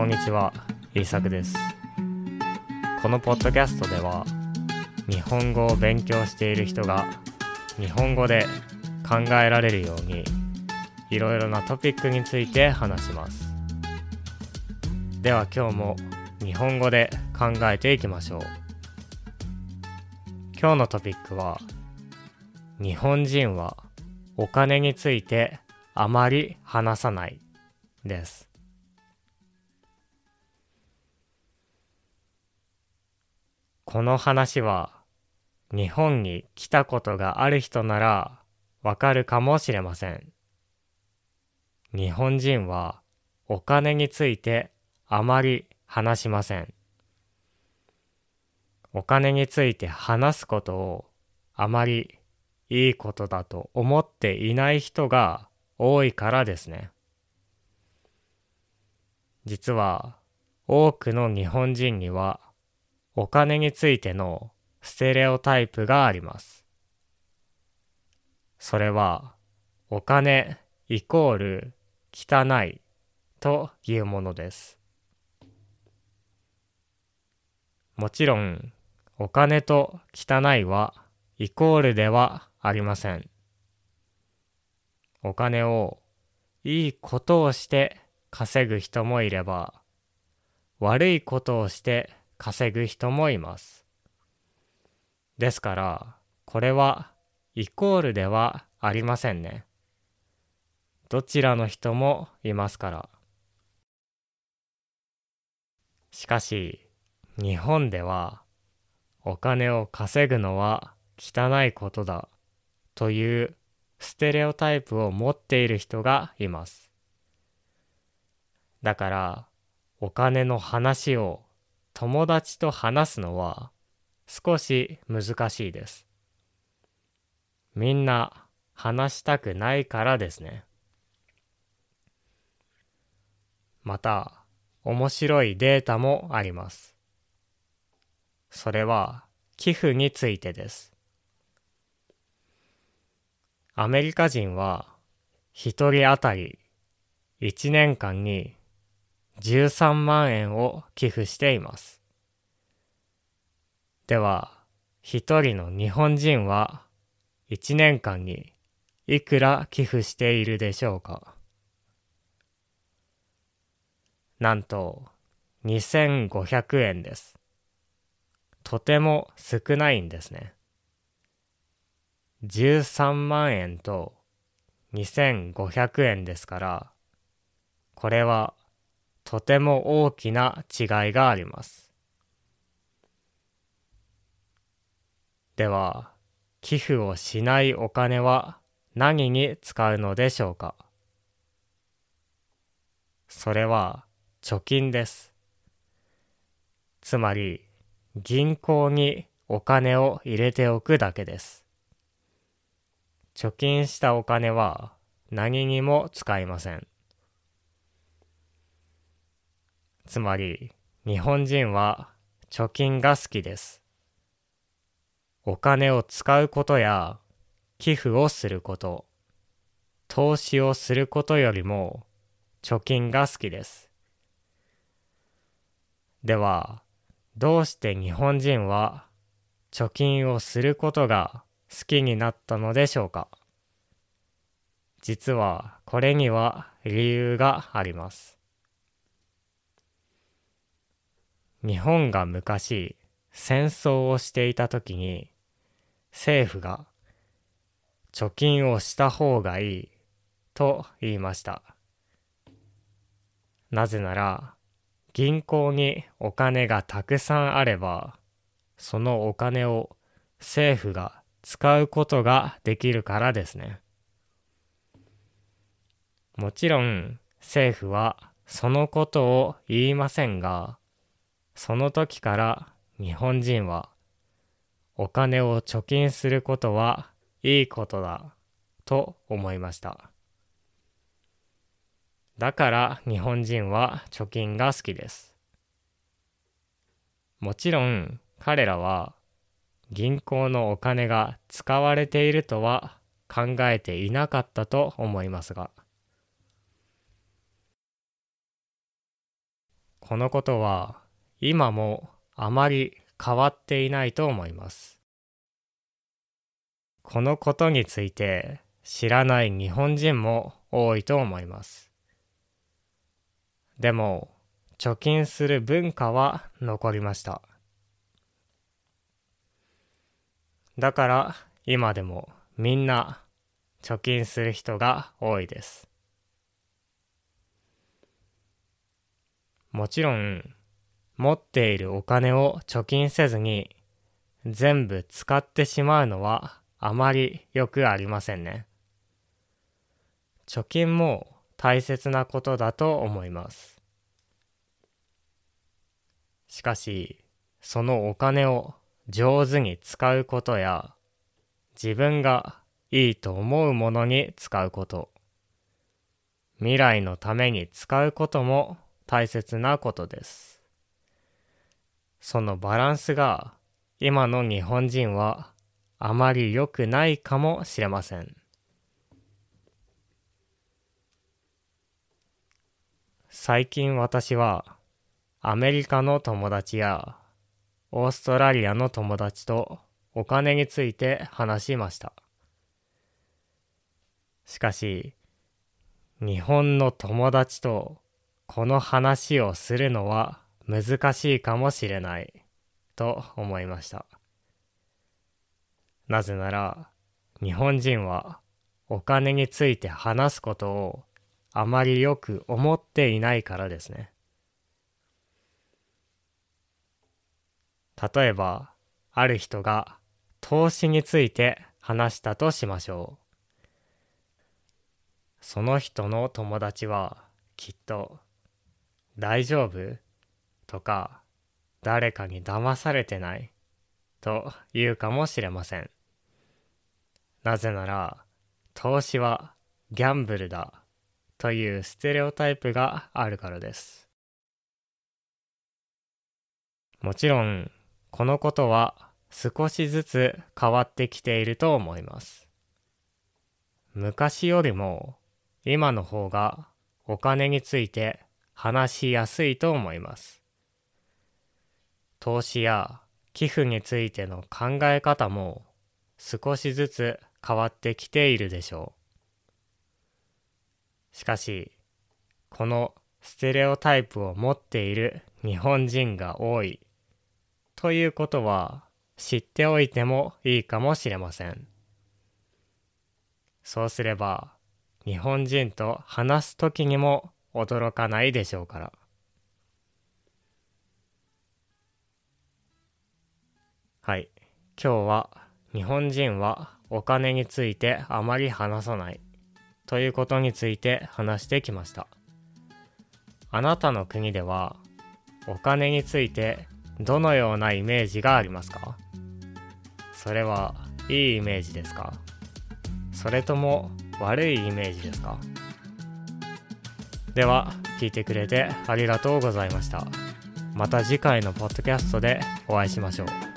こんにちは、イーサクです。このポッドキャストでは、日本語を勉強している人が日本語で考えられるように、いろいろなトピックについて話します。では今日も日本語で考えていきましょう。今日のトピックは、日本人はお金についてあまり話さないです。この話は日本に来たことがある人ならわかるかもしれません。日本人はお金についてあまり話しません。お金について話すことをあまりいいことだと思っていない人が多いからですね。実は多くの日本人にはお金についてのステレオタイプがあります。それはお金イコール汚いというものです。もちろんお金と汚いはイコールではありません。お金をいいことをして稼ぐ人もいれば悪いことをして稼ぐ人もいます。ですからこれはイコールではありませんね。どちらの人もいますから。しかし日本ではお金を稼ぐのは汚いことだというステレオタイプを持っている人がいます。だからお金の話を友達と話すのは少し難しいです。みんな話したくないからですね。また面白いデータもあります。それは寄付についてです。アメリカ人は一人当たり1年間に13万円を寄付しています。では、一人の日本人は1年間にいくら寄付しているでしょうか？なんと2500円です。とても少ないんですね。13万円と2500円ですから、これはとても大きな違いがあります。では、寄付をしないお金は何に使うのでしょうか？それは貯金です。つまり、銀行にお金を入れておくだけです。貯金したお金は何にも使いません。つまり、日本人は貯金が好きです。お金を使うことや寄付をすること、投資をすることよりも貯金が好きです。では、どうして日本人は貯金をすることが好きになったのでしょうか？実はこれには理由があります。日本が昔戦争をしていた時に政府が貯金をした方がいいと言いました。なぜなら銀行にお金がたくさんあればそのお金を政府が使うことができるからですね。もちろん政府はそのことを言いませんがその時から日本人はお金を貯金することはいいことだと思いました。だから日本人は貯金が好きです。もちろん彼らは銀行のお金が使われているとは考えていなかったと思いますがこのことは今もあまり変わっていないと思います。このことについて知らない日本人も多いと思います。でも、貯金する文化は残りました。だから今でもみんな貯金する人が多いです。もちろん持っているお金を貯金せずに全部使ってしまうのはあまりよくありませんね。貯金も大切なことだと思います。しかし、そのお金を上手に使うことや自分がいいと思うものに使うこと、未来のために使うことも大切なことです。そのバランスが今の日本人はあまり良くないかもしれません。最近私はアメリカの友達やオーストラリアの友達とお金について話しました。しかし、日本の友達とこの話をするのは難しいかもしれないと思いました。なぜなら、日本人はお金について話すことをあまりよく思っていないからですね。例えば、ある人が投資について話したとしましょう。その人の友達はきっと大丈夫？とか誰かに騙されてないと言うかもしれません。なぜなら、投資はギャンブルだというステレオタイプがあるからです。もちろん、このことは少しずつ変わってきていると思います。昔よりも今の方がお金について話しやすいと思います。投資や寄付についての考え方も少しずつ変わってきているでしょう。しかし、このステレオタイプを持っている日本人が多いということは知っておいてもいいかもしれません。そうすれば日本人と話すときにも驚かないでしょうから。はい。今日は日本人はお金についてあまり話さないということについて話してきました。あなたの国ではお金についてどのようなイメージがありますか？それはいいイメージですか？それとも悪いイメージですか？では聞いてくれてありがとうございました。また次回のポッドキャストでお会いしましょう。